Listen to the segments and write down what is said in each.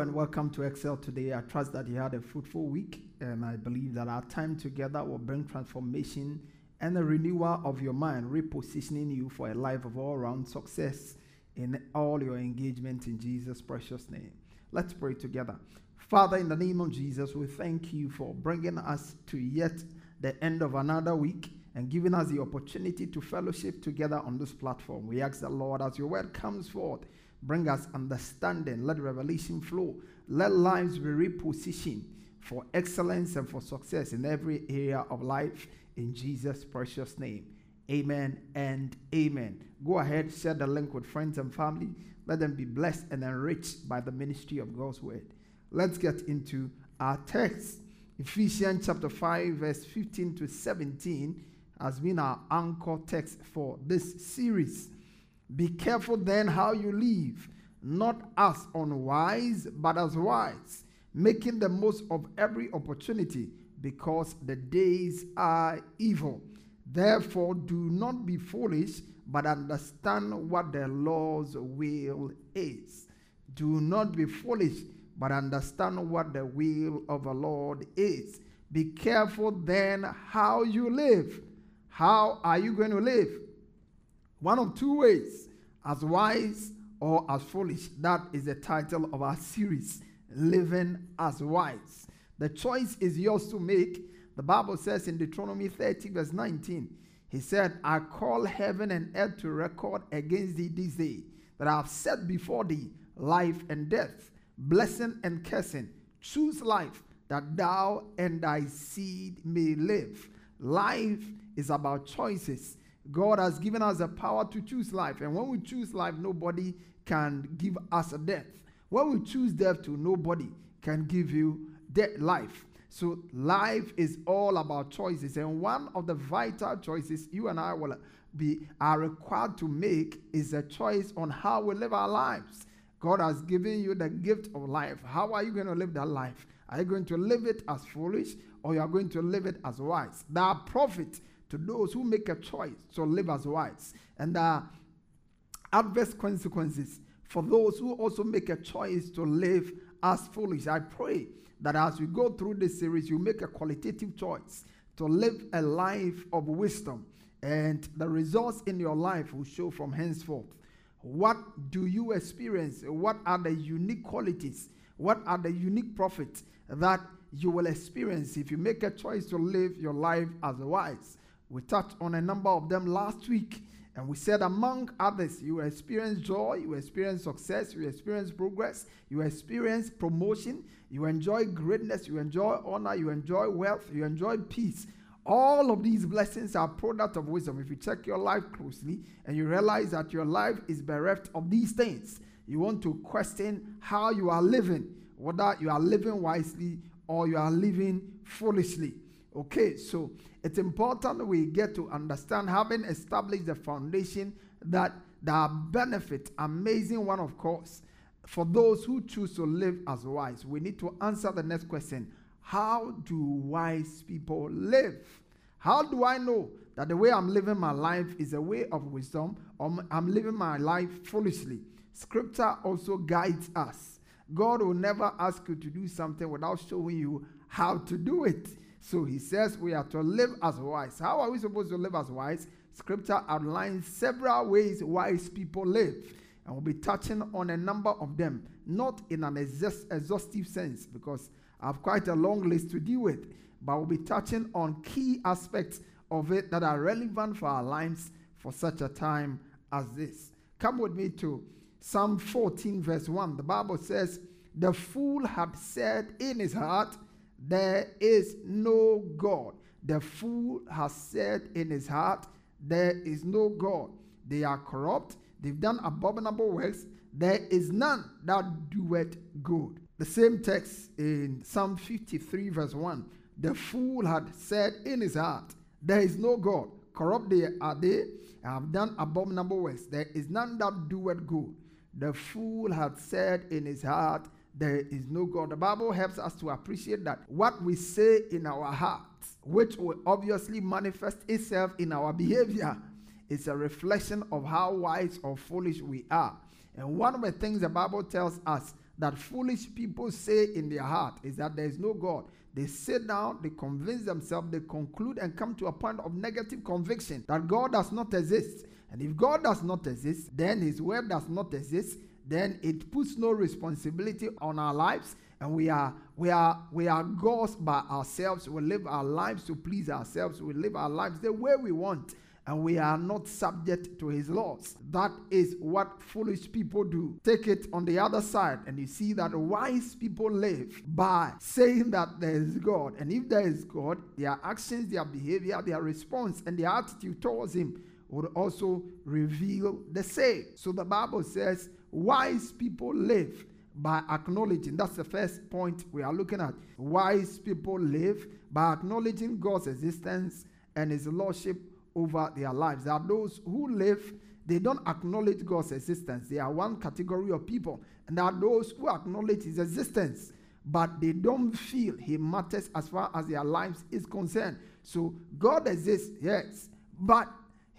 And welcome to Excel today. I trust that you had a fruitful week, and I believe that our time together will bring transformation and a renewal of your mind, repositioning you for a life of all round success in all your engagement in Jesus' precious name. Let's pray together. Father, in the name of Jesus, we thank you for bringing us to yet the end of another week and giving us the opportunity to fellowship together on this platform. We ask the Lord, as your word comes forth, Bring us understanding. Let revelation flow. Let lives be repositioned for excellence and for success in every area of life. In Jesus' precious name. Amen and amen. Go ahead, share the link with friends and family. Let them be blessed and enriched by the ministry of God's word. Let's get into our text. Ephesians chapter 5, verse 15 to 17 has been our anchor text for this series. Be careful then how you live, not as unwise, but as wise, making the most of every opportunity, because the days are evil. Therefore, do not be foolish, but understand what the Lord's will is. Do not be foolish, but understand what the will of the Lord is. Be careful then how you live. How are you going to live? One of two ways as wise or as foolish. That is the title of our series, Living as Wise. The choice is yours to make. The Bible says in Deuteronomy 30, verse 19, He said, I call heaven and earth to record against thee this day that I have set before thee life and death, blessing and cursing. Choose life that thou and thy seed may live. Life is about choices. God has given us the power to choose life. And when we choose life, nobody can give us a death. When we choose death to nobody can give you death life. So life is all about choices. And one of the vital choices you and I will be are required to make is a choice on how we live our lives. God has given you the gift of life. How are you going to live that life? Are you going to live it as foolish or you are going to live it as wise? Are prophets to those who make a choice to live as wise. And adverse consequences for those who also make a choice to live as foolish. I pray that as we go through this series, you make a qualitative choice to live a life of wisdom, and the results in your life will show from henceforth. What do you experience? What are the unique qualities? What are the unique profits that you will experience if you make a choice to live your life as wise? We touched on a number of them last week. And we said, among others, you experience joy, you experience success, you experience progress, you experience promotion, you enjoy greatness, you enjoy honor, you enjoy wealth, you enjoy peace. All of these blessings are product of wisdom. If you check your life closely and you realize that your life is bereft of these things, you want to question how you are living, whether you are living wisely or you are living foolishly. Okay, so it's important we get to understand, having established the foundation, that there are benefits, amazing one, of course, for those who choose to live as wise. We need to answer the next question How do wise people live? How do I know that the way I'm living my life is a way of wisdom or I'm living my life foolishly? Scripture also guides us. God will never ask you to do something without showing you how to do it. So he says we are to live as wise. How are we supposed to live as wise? Scripture outlines several ways wise people live. And we'll be touching on a number of them, not in an exhaustive sense, because I have quite a long list to deal with, but we'll be touching on key aspects of it that are relevant for our lives for such a time as this. Come with me to Psalm 14, verse 1. The Bible says, The fool had said in his heart, There is no God. The fool has said in his heart, There is no God. They are corrupt, they've done abominable works. There is none that doeth good. The same text in Psalm 53, verse 1. The fool had said in his heart, There is no God. Corrupt they are they, have done abominable works. There is none that doeth good. The fool had said in his heart, There is no God. The Bible helps us to appreciate that what we say in our hearts, which will obviously manifest itself in our behavior, is a reflection of how wise or foolish we are. And one of the things the Bible tells us that foolish people say in their heart is that there is no God. They sit down, they convince themselves, they conclude and come to a point of negative conviction that God does not exist. And if God does not exist, then His word does not exist, then it puts no responsibility on our lives. And we are we are we are gods by ourselves. We live our lives to please ourselves. We live our lives the way we want and we are not subject to his laws. That is what foolish people do. Take it on the other side, and you see that wise people live by saying that there is God. And if there is God, their actions, their behavior, their response, and their attitude towards him would also reveal the same. So the Bible says, wise people live by acknowledging. That's the first point we are looking at. Wise people live by acknowledging God's existence and his lordship over their lives. There are those who live, they don't acknowledge God's existence. They are one category of people. And there are those who acknowledge his existence, but they don't feel he matters as far as their lives is concerned. So God exists, yes, but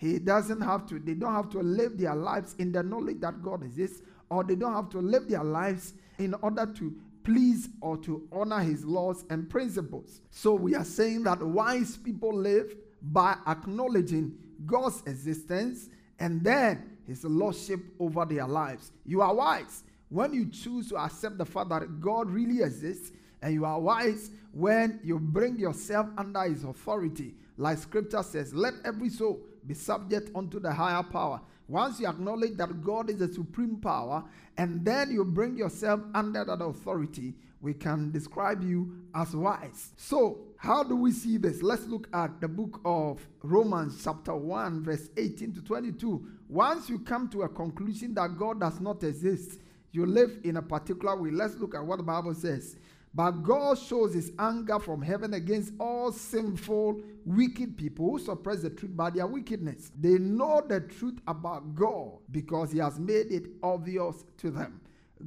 he doesn't have to, they don't have to live their lives in the knowledge that God exists, or they don't have to live their lives in order to please or to honor his laws and principles. So we are saying that wise people live by acknowledging God's existence and then his lordship over their lives. You are wise when you choose to accept the fact that God really exists, and you are wise when you bring yourself under his authority. Like scripture says, let every soul be subject unto the higher power. Once you acknowledge that God is the supreme power, and then you bring yourself under that authority, we can describe you as wise. So, how do we see this? Let's look at the book of Romans, chapter 1, verse 18 to 22. Once you come to a conclusion that God does not exist, you live in a particular way. Let's look at what the Bible says. But God shows his anger from heaven against all sinful, wicked people who suppress the truth by their wickedness. They know the truth about God because he has made it obvious to them.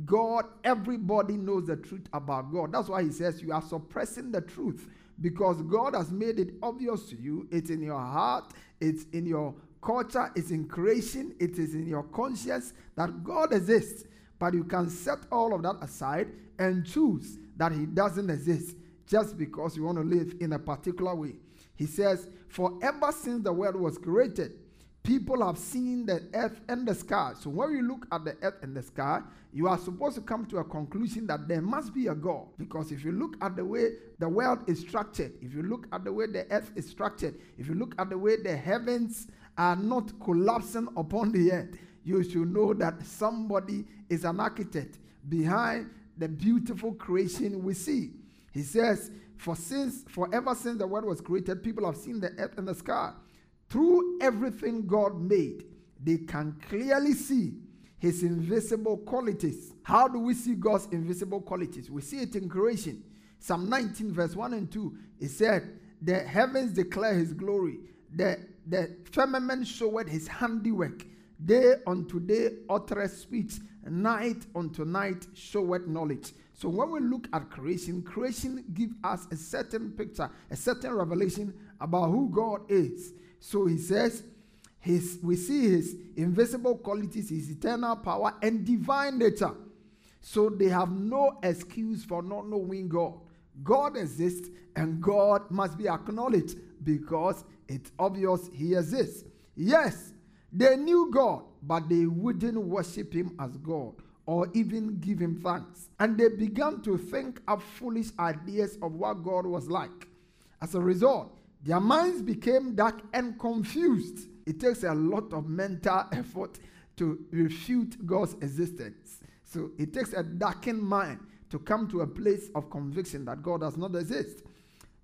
God, everybody knows the truth about God. That's why he says you are suppressing the truth because God has made it obvious to you. It's in your heart, it's in your culture, it's in creation, it is in your conscience that God exists. But you can set all of that aside and choose that He doesn't exist just because you want to live in a particular way. He says, For ever since the world was created, people have seen the earth and the sky. So when you look at the earth and the sky, you are supposed to come to a conclusion that there must be a God. Because if you look at the way the world is structured, if you look at the way the earth is structured, if you look at the way the heavens are not collapsing upon the earth, you should know that somebody is an architect behind the beautiful creation we see. He says, For since forever since the world was created, people have seen the earth and the sky. Through everything God made, they can clearly see his invisible qualities. How do we see God's invisible qualities? We see it in creation. Psalm 19, verse 1 and 2, it said, The heavens declare his glory, the, the firmament showeth his handiwork. Day unto day uttereth speech, night unto night showeth knowledge. So when we look at creation, creation gives us a certain picture, a certain revelation about who God is. So he says, his, we see his invisible qualities, his eternal power, and divine nature. So they have no excuse for not knowing God. God exists and God must be acknowledged because it's obvious he exists. Yes, They knew God, but they wouldn't worship Him as God or even give Him thanks. And they began to think up foolish ideas of what God was like. As a result, their minds became dark and confused. It takes a lot of mental effort to refute God's existence. So it takes a darkened mind to come to a place of conviction that God does not exist.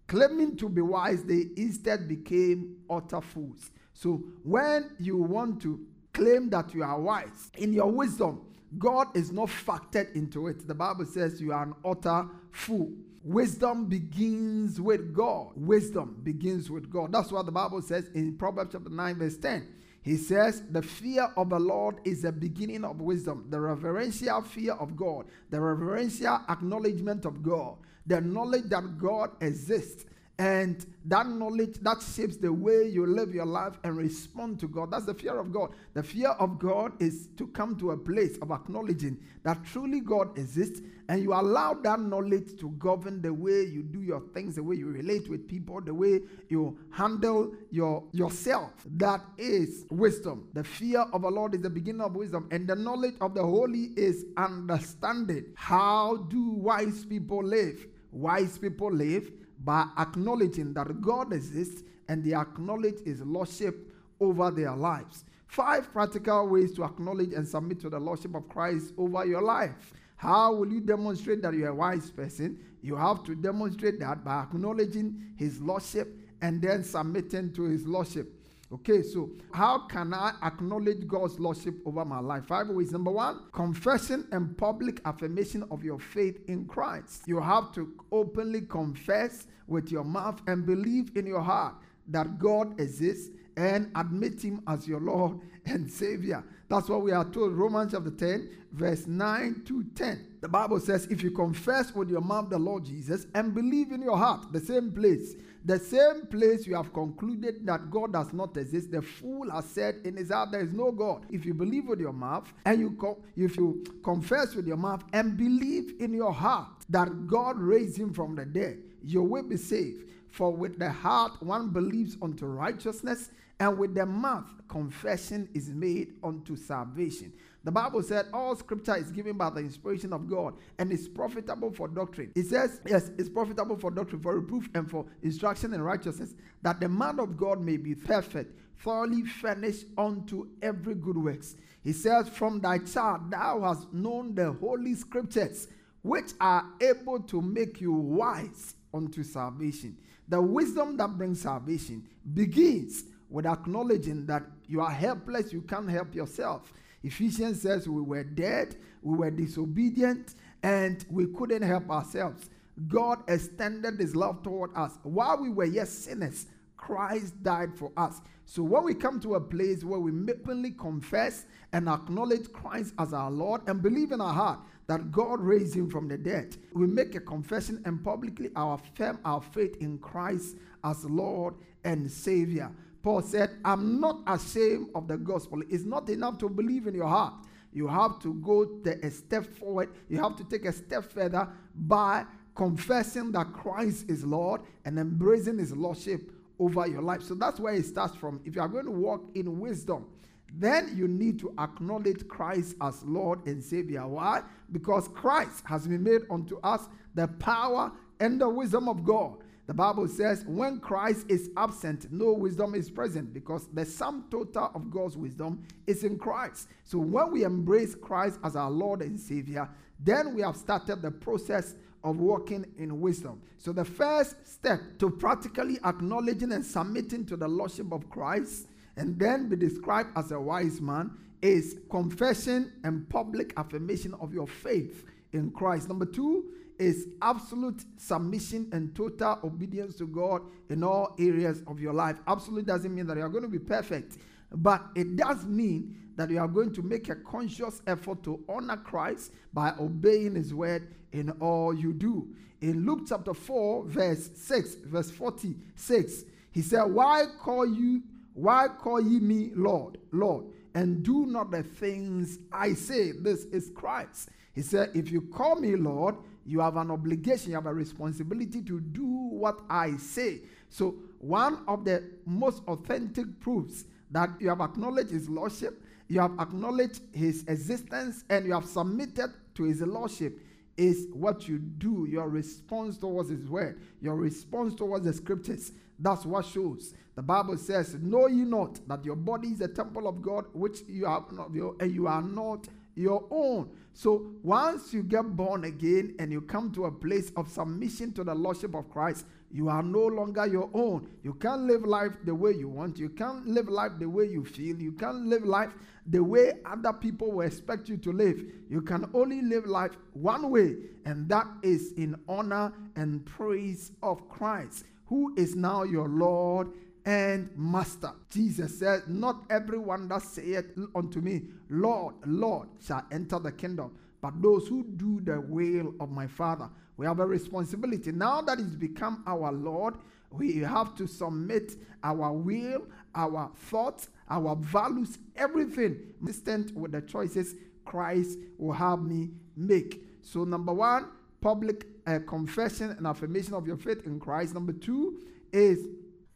Claiming to be wise, they instead became utter fools. So when you want to claim that you are wise in your wisdom, God is not factored into it. The Bible says you are an utter fool. Wisdom begins with God. Wisdom begins with God. That's what the Bible says in Proverbs chapter 9, verse 10. He says, The fear of the Lord is the beginning of wisdom, the reverential fear of God, the reverential acknowledgement of God, the knowledge that God exists, and that knowledge that shapes the way you live your life and respond to God. That's the fear of God. The fear of God is to come to a place of acknowledging that truly God exists and you allow that knowledge to govern the way you do your things, the way you relate with people, the way you handle your yourself. That is wisdom. The fear of the Lord is the beginning of wisdom, and the knowledge of the holy is understanding. How do wise people live? Wise people live by acknowledging that God exists and they acknowledge his lordship over their lives. Five practical ways to acknowledge and submit to the lordship of Christ over your life. How will you demonstrate that you're a wise person? You have to demonstrate that by acknowledging his lordship and then submitting to his lordship. Okay, so how can I acknowledge God's lordship over my life? Five ways. Number one, confession and public affirmation of your faith in Christ. You have to openly confess with your mouth and believe in your heart that God exists and admit Him as your Lord and Savior. That's what we are told. Romans chapter 10, verse 9 to 10. The Bible says, If you confess with your mouth the Lord Jesus and believe in your heart, the same place, the same place you have concluded that God does not exist, the fool has said in his heart, There is no God. If you believe with your mouth and you co- if you confess with your mouth and believe in your heart that God raised him from the dead, you will be saved. For with the heart one believes unto righteousness, and with the mouth confession is made unto salvation. The Bible said all scripture is given by the inspiration of God and is profitable for doctrine. It says, yes, it's profitable for doctrine, for reproof, and for instruction in righteousness, that the man of God may be perfect, thoroughly furnished unto every good works. He says, From thy child thou hast known the holy scriptures, which are able to make you wise unto salvation. The wisdom that brings salvation begins with acknowledging that you are helpless, you can't help yourself. Ephesians says we were dead, we were disobedient, and we couldn't help ourselves. God extended his love toward us. While we were yet sinners, Christ died for us. So when we come to a place where we openly confess and acknowledge Christ as our Lord and believe in our heart that God raised him from the dead, we make a confession and publicly affirm our faith in Christ as Lord and Savior. Paul said, I'm not ashamed of the gospel. It's not enough to believe in your heart. You have to go a step forward. You have to take a step further by confessing that Christ is Lord and embracing his lordship over your life. So that's where it starts from. If you are going to walk in wisdom, then you need to acknowledge Christ as Lord and Savior. Why? Because Christ has been made unto us the power and the wisdom of God. The Bible says, when Christ is absent, no wisdom is present because the sum total of God's wisdom is in Christ. So when we embrace Christ as our Lord and Savior, then we have started the process of walking in wisdom. So the first step to practically acknowledging and submitting to the Lordship of Christ and then be described as a wise man is confession and public affirmation of your faith in Christ. Number two, is absolute submission and total obedience to God in all areas of your life. Absolute doesn't mean that you are going to be perfect, but it does mean that you are going to make a conscious effort to honor Christ by obeying his word in all you do. In Luke chapter 4, verse 6, verse 46, he said, Why call you, why call ye me Lord, Lord, and do not the things I say? This is Christ. He said, If you call me Lord, you have an obligation, you have a responsibility to do what I say. So, one of the most authentic proofs that you have acknowledged his lordship, you have acknowledged his existence, and you have submitted to his lordship is what you do, your response towards his word, your response towards the scriptures. That's what shows. The Bible says, Know ye not that your body is a temple of God, which you have not, and you are not your own. So once you get born again and you come to a place of submission to the Lordship of Christ, you are no longer your own. You can't live life the way you want. You can't live life the way you feel. You can't live life the way other people will expect you to live. You can only live life one way, and that is in honor and praise of Christ, who is now your Lord and Master. Jesus said, Not everyone that saith unto me, Lord, Lord, shall enter the kingdom, but those who do the will of my Father. We have a responsibility. Now that He's become our Lord, we have to submit our will, our thoughts, our values, everything consistent with the choices Christ will have me make. So, number one, public uh, confession and affirmation of your faith in Christ. Number two is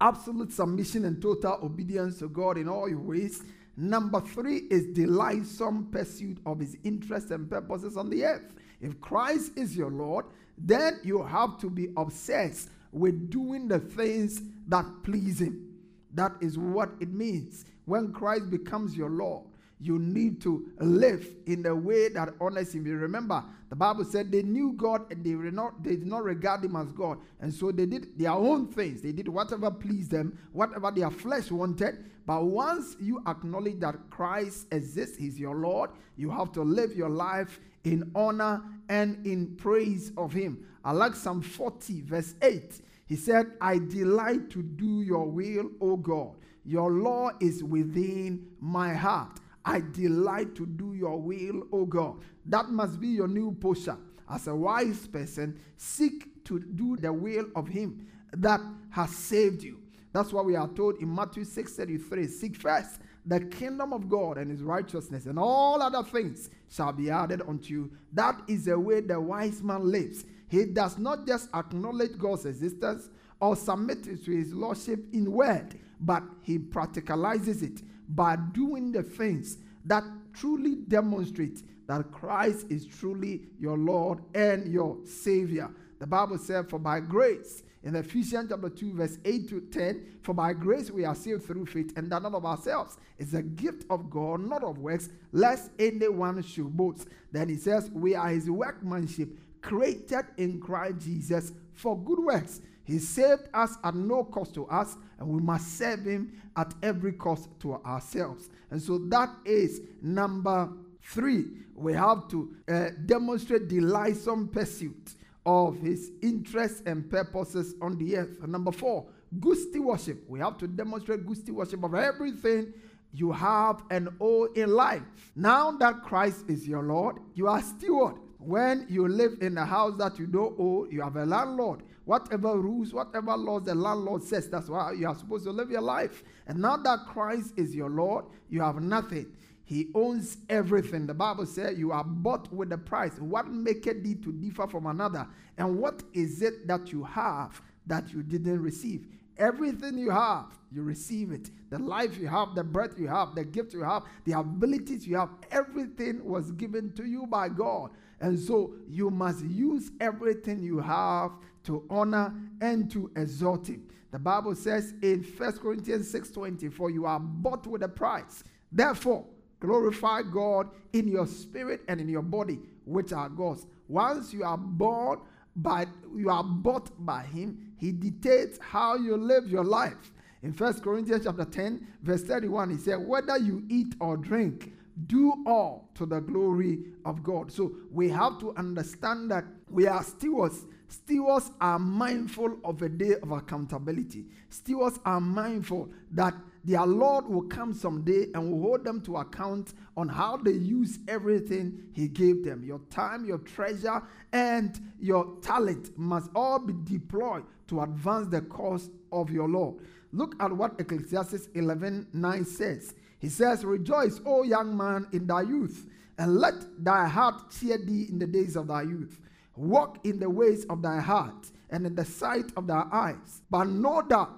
absolute submission and total obedience to God in all your ways. Number three is delightsome pursuit of his interests and purposes on the earth. If Christ is your Lord, then you have to be obsessed with doing the things that please him. That is what it means. When Christ becomes your Lord, you need to live in a way that honors him. You remember, the Bible said they knew God and they, were not, they did not regard him as God. And so they did their own things. They did whatever pleased them, whatever their flesh wanted. But once you acknowledge that Christ exists, he's your Lord, you have to live your life in honor and in praise of him. I like Psalm 40, verse 8. He said, I delight to do your will, O God. Your law is within my heart. I delight to do your will, O God. That must be your new posture. As a wise person, seek to do the will of Him that has saved you. That's what we are told in Matthew 6 33. Seek first the kingdom of God and His righteousness, and all other things shall be added unto you. That is the way the wise man lives. He does not just acknowledge God's existence or submit to His lordship in word, but he practicalizes it by doing the things that truly demonstrate that Christ is truly your Lord and your Savior. The Bible said, For by grace, in Ephesians chapter 2, verse 8 to 10, for by grace we are saved through faith, and that not of ourselves. It's a gift of God, not of works, lest anyone should boast. Then he says, We are his workmanship, created in Christ Jesus for good works he saved us at no cost to us, and we must serve Him at every cost to ourselves. And so that is number three. We have to uh, demonstrate delightsome pursuit of His interests and purposes on the earth. And number four, good stewardship. We have to demonstrate good stewardship of everything you have and owe in life. Now that Christ is your Lord, you are steward. When you live in a house that you don't owe, you have a landlord. Whatever rules, whatever laws the landlord says, that's why you are supposed to live your life. And now that Christ is your Lord, you have nothing. He owns everything. The Bible says you are bought with a price. What maketh thee to differ from another? And what is it that you have that you didn't receive? Everything you have, you receive it. The life you have, the breath you have, the gift you have, the abilities you have, everything was given to you by God. And so you must use everything you have to honor and to exalt him. The Bible says in 1 Corinthians 6:20, "For you are bought with a price. Therefore, glorify God in your spirit and in your body, which are God's." Once you are born by you are bought by him, he dictates how you live your life. In 1 Corinthians chapter 10, verse 31, he said, Whether you eat or drink, do all to the glory of God. So we have to understand that we are stewards Stewards are mindful of a day of accountability. Stewards are mindful that their Lord will come someday and will hold them to account on how they use everything He gave them. Your time, your treasure, and your talent must all be deployed to advance the cause of your Lord. Look at what Ecclesiastes 11 9 says. He says, Rejoice, O young man, in thy youth, and let thy heart cheer thee in the days of thy youth. Walk in the ways of thy heart and in the sight of thy eyes. But know that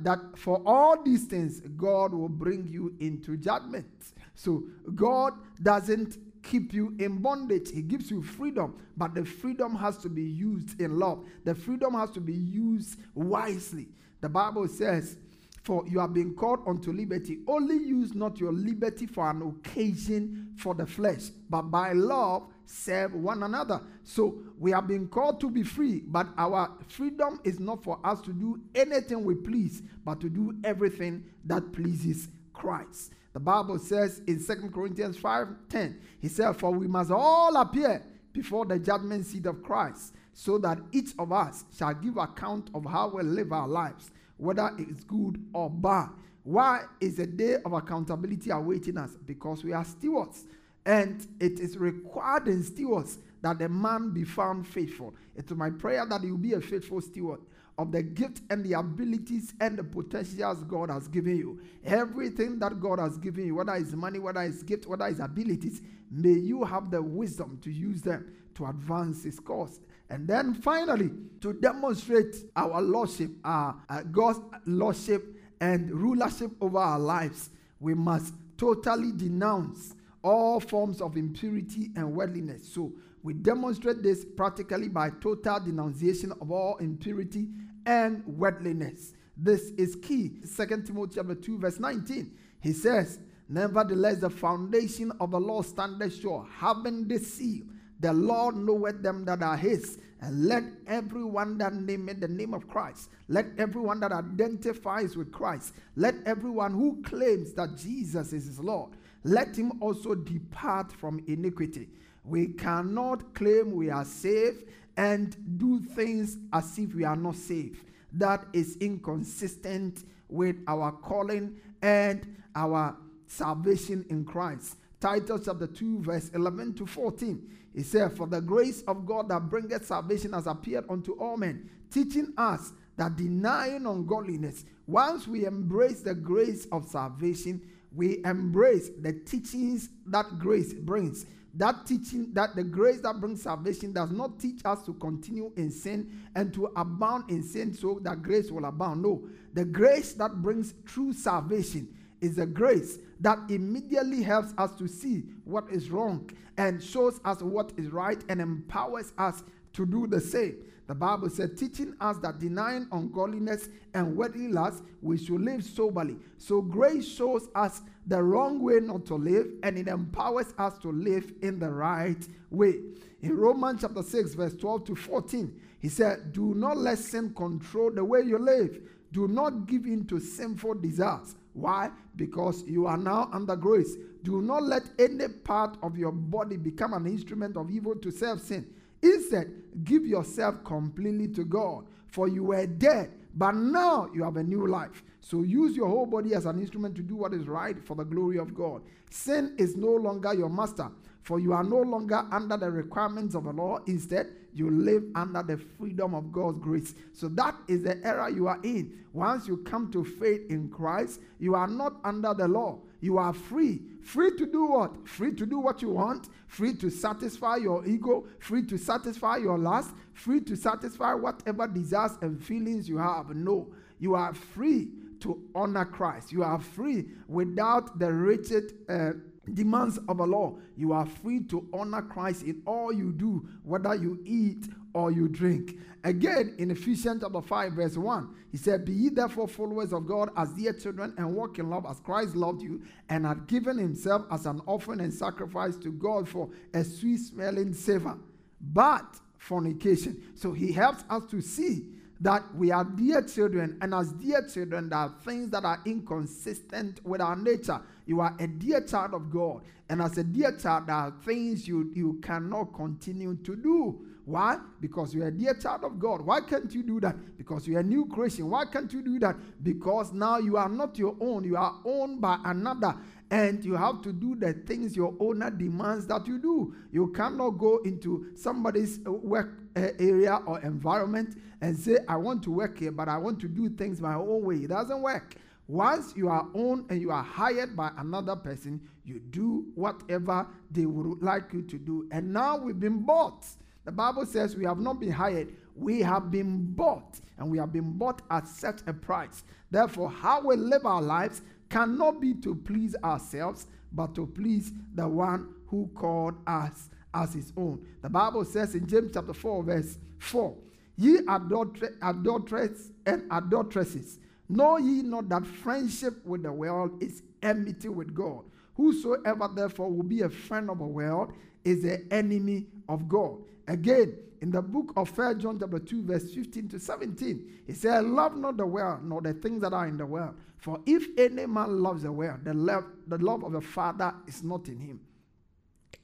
that for all these things, God will bring you into judgment. So God doesn't keep you in bondage. He gives you freedom, but the freedom has to be used in love. The freedom has to be used wisely. The Bible says, For you have been called unto liberty. Only use not your liberty for an occasion for the flesh, but by love serve one another. So we have been called to be free, but our freedom is not for us to do anything we please, but to do everything that pleases Christ. The Bible says in Second Corinthians 5:10, he said, For we must all appear before the judgment seat of Christ, so that each of us shall give account of how we live our lives, whether it's good or bad. Why is a day of accountability awaiting us? Because we are stewards. And it is required in stewards that the man be found faithful. It's my prayer that you be a faithful steward of the gift and the abilities and the potentials God has given you. Everything that God has given you, whether it's money, whether it's gift, whether it's abilities, may you have the wisdom to use them to advance His cause. And then finally, to demonstrate our lordship, our, uh, God's lordship and rulership over our lives, we must totally denounce all forms of impurity and worldliness. So we demonstrate this practically by total denunciation of all impurity and worldliness. This is key. 2 Timothy chapter 2, verse 19. He says, Nevertheless, the foundation of the law standeth sure, having this seal. The Lord knoweth them that are his. And let everyone that nameth the name of Christ, let everyone that identifies with Christ, let everyone who claims that Jesus is his Lord, let him also depart from iniquity. We cannot claim we are safe and do things as if we are not safe. That is inconsistent with our calling and our salvation in Christ. Titus chapter 2, verse 11 to 14. It says, For the grace of God that bringeth salvation has appeared unto all men, teaching us that denying ungodliness, once we embrace the grace of salvation, we embrace the teachings that grace brings that teaching that the grace that brings salvation does not teach us to continue in sin and to abound in sin so that grace will abound. No, the grace that brings true salvation is a grace that immediately helps us to see what is wrong and shows us what is right and empowers us to do the same. The Bible said, teaching us that denying ungodliness and worldly lust, we should live soberly. So grace shows us the wrong way not to live, and it empowers us to live in the right way. In Romans chapter 6, verse 12 to 14, he said, Do not let sin control the way you live. Do not give in to sinful desires. Why? Because you are now under grace. Do not let any part of your body become an instrument of evil to serve sin. Instead, give yourself completely to God, for you were dead, but now you have a new life. So use your whole body as an instrument to do what is right for the glory of God. Sin is no longer your master, for you are no longer under the requirements of the law. Instead, you live under the freedom of God's grace. So that is the era you are in. Once you come to faith in Christ, you are not under the law. You are free. Free to do what? Free to do what you want. Free to satisfy your ego. Free to satisfy your lust. Free to satisfy whatever desires and feelings you have. No, you are free to honor Christ. You are free without the rigid uh, demands of a law. You are free to honor Christ in all you do, whether you eat or you drink. Again, in Ephesians chapter 5, verse 1, he said, Be ye therefore followers of God as dear children, and walk in love as Christ loved you, and had given himself as an offering and sacrifice to God for a sweet smelling savor. But fornication. So he helps us to see that we are dear children, and as dear children, there are things that are inconsistent with our nature. You are a dear child of God, and as a dear child, there are things you, you cannot continue to do. Why? Because you're a dear child of God. Why can't you do that? Because you're a new Christian. Why can't you do that? Because now you are not your own, you are owned by another. And you have to do the things your owner demands that you do. You cannot go into somebody's uh, work uh, area or environment and say, I want to work here, but I want to do things my own way. It doesn't work. Once you are owned and you are hired by another person, you do whatever they would like you to do. And now we've been bought The Bible says we have not been hired, we have been bought, and we have been bought at such a price. Therefore, how we live our lives cannot be to please ourselves, but to please the one who called us as his own. The Bible says in James chapter 4, verse 4 Ye adulter- adulterers and adulteresses, know ye not that friendship with the world is enmity with God? Whosoever therefore will be a friend of the world is an enemy of God. Again, in the book of 1 John chapter 2, verse 15 to 17, he said, Love not the world, nor the things that are in the world. For if any man loves the world, the love, the love of the Father is not in him.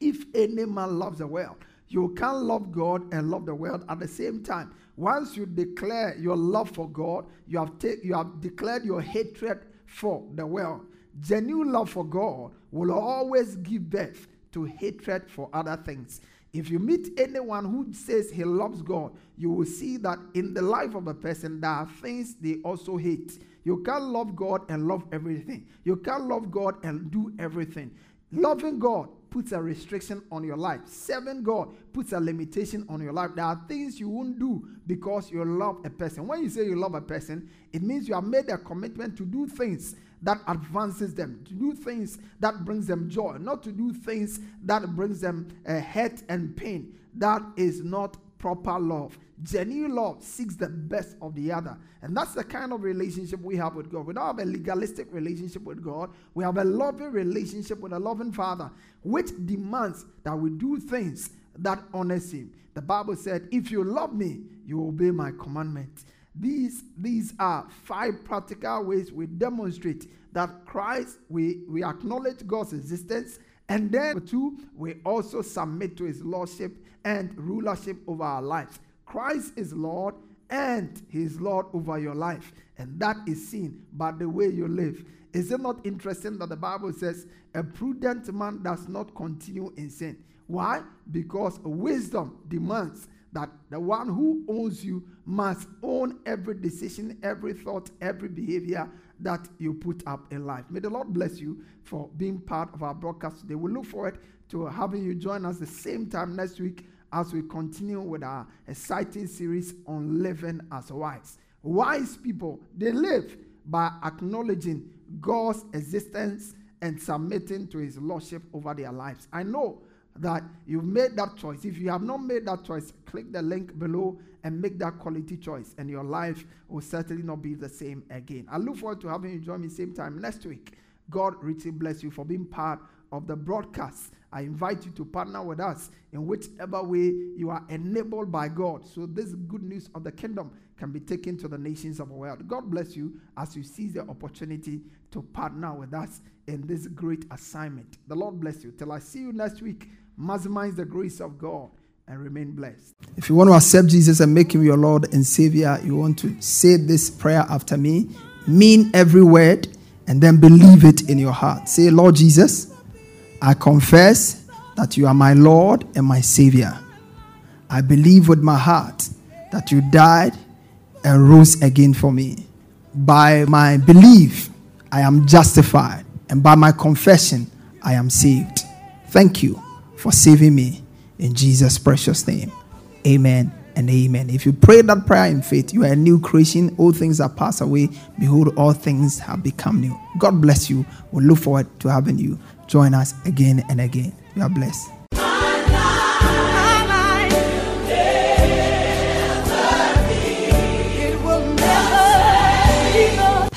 If any man loves the world, you can't love God and love the world at the same time. Once you declare your love for God, you have, take, you have declared your hatred for the world. Genuine love for God will always give birth to hatred for other things. If you meet anyone who says he loves God, you will see that in the life of a person, there are things they also hate. You can't love God and love everything. You can't love God and do everything. Loving God puts a restriction on your life. Serving God puts a limitation on your life. There are things you won't do because you love a person. When you say you love a person, it means you have made a commitment to do things that advances them, to do things that brings them joy, not to do things that brings them uh, hurt and pain. That is not proper love. Genuine love seeks the best of the other. And that's the kind of relationship we have with God. We don't have a legalistic relationship with God. We have a loving relationship with a loving Father, which demands that we do things that honors Him. The Bible said, If you love me, you obey my commandments. These, these are five practical ways we demonstrate that Christ, we, we acknowledge God's existence, and then two, we also submit to his lordship and rulership over our lives. Christ is Lord and he is Lord over your life. And that is seen by the way you live. Is it not interesting that the Bible says a prudent man does not continue in sin? Why? Because wisdom demands that the one who owns you must own every decision, every thought, every behavior that you put up in life. May the Lord bless you for being part of our broadcast today. We look forward to having you join us the same time next week as we continue with our exciting series on living as wise. Wise people, they live by acknowledging God's existence and submitting to his lordship over their lives. I know that you've made that choice. If you have not made that choice, click the link below and make that quality choice, and your life will certainly not be the same again. I look forward to having you join me same time next week. God richly bless you for being part of the broadcast. I invite you to partner with us in whichever way you are enabled by God. So this good news of the kingdom can be taken to the nations of the world. God bless you as you seize the opportunity to partner with us in this great assignment. The Lord bless you. Till I see you next week, maximize the grace of God and remain blessed. If you want to accept Jesus and make him your Lord and Savior, you want to say this prayer after me, mean every word, and then believe it in your heart. Say, Lord Jesus, I confess that you are my Lord and my Savior. I believe with my heart that you died and rose again for me. By my belief, I am justified, and by my confession, I am saved. Thank you for saving me in Jesus' precious name. Amen and amen. If you pray that prayer in faith, you are a new creation. All things are passed away. Behold, all things have become new. God bless you. We look forward to having you join us again and again. You are blessed.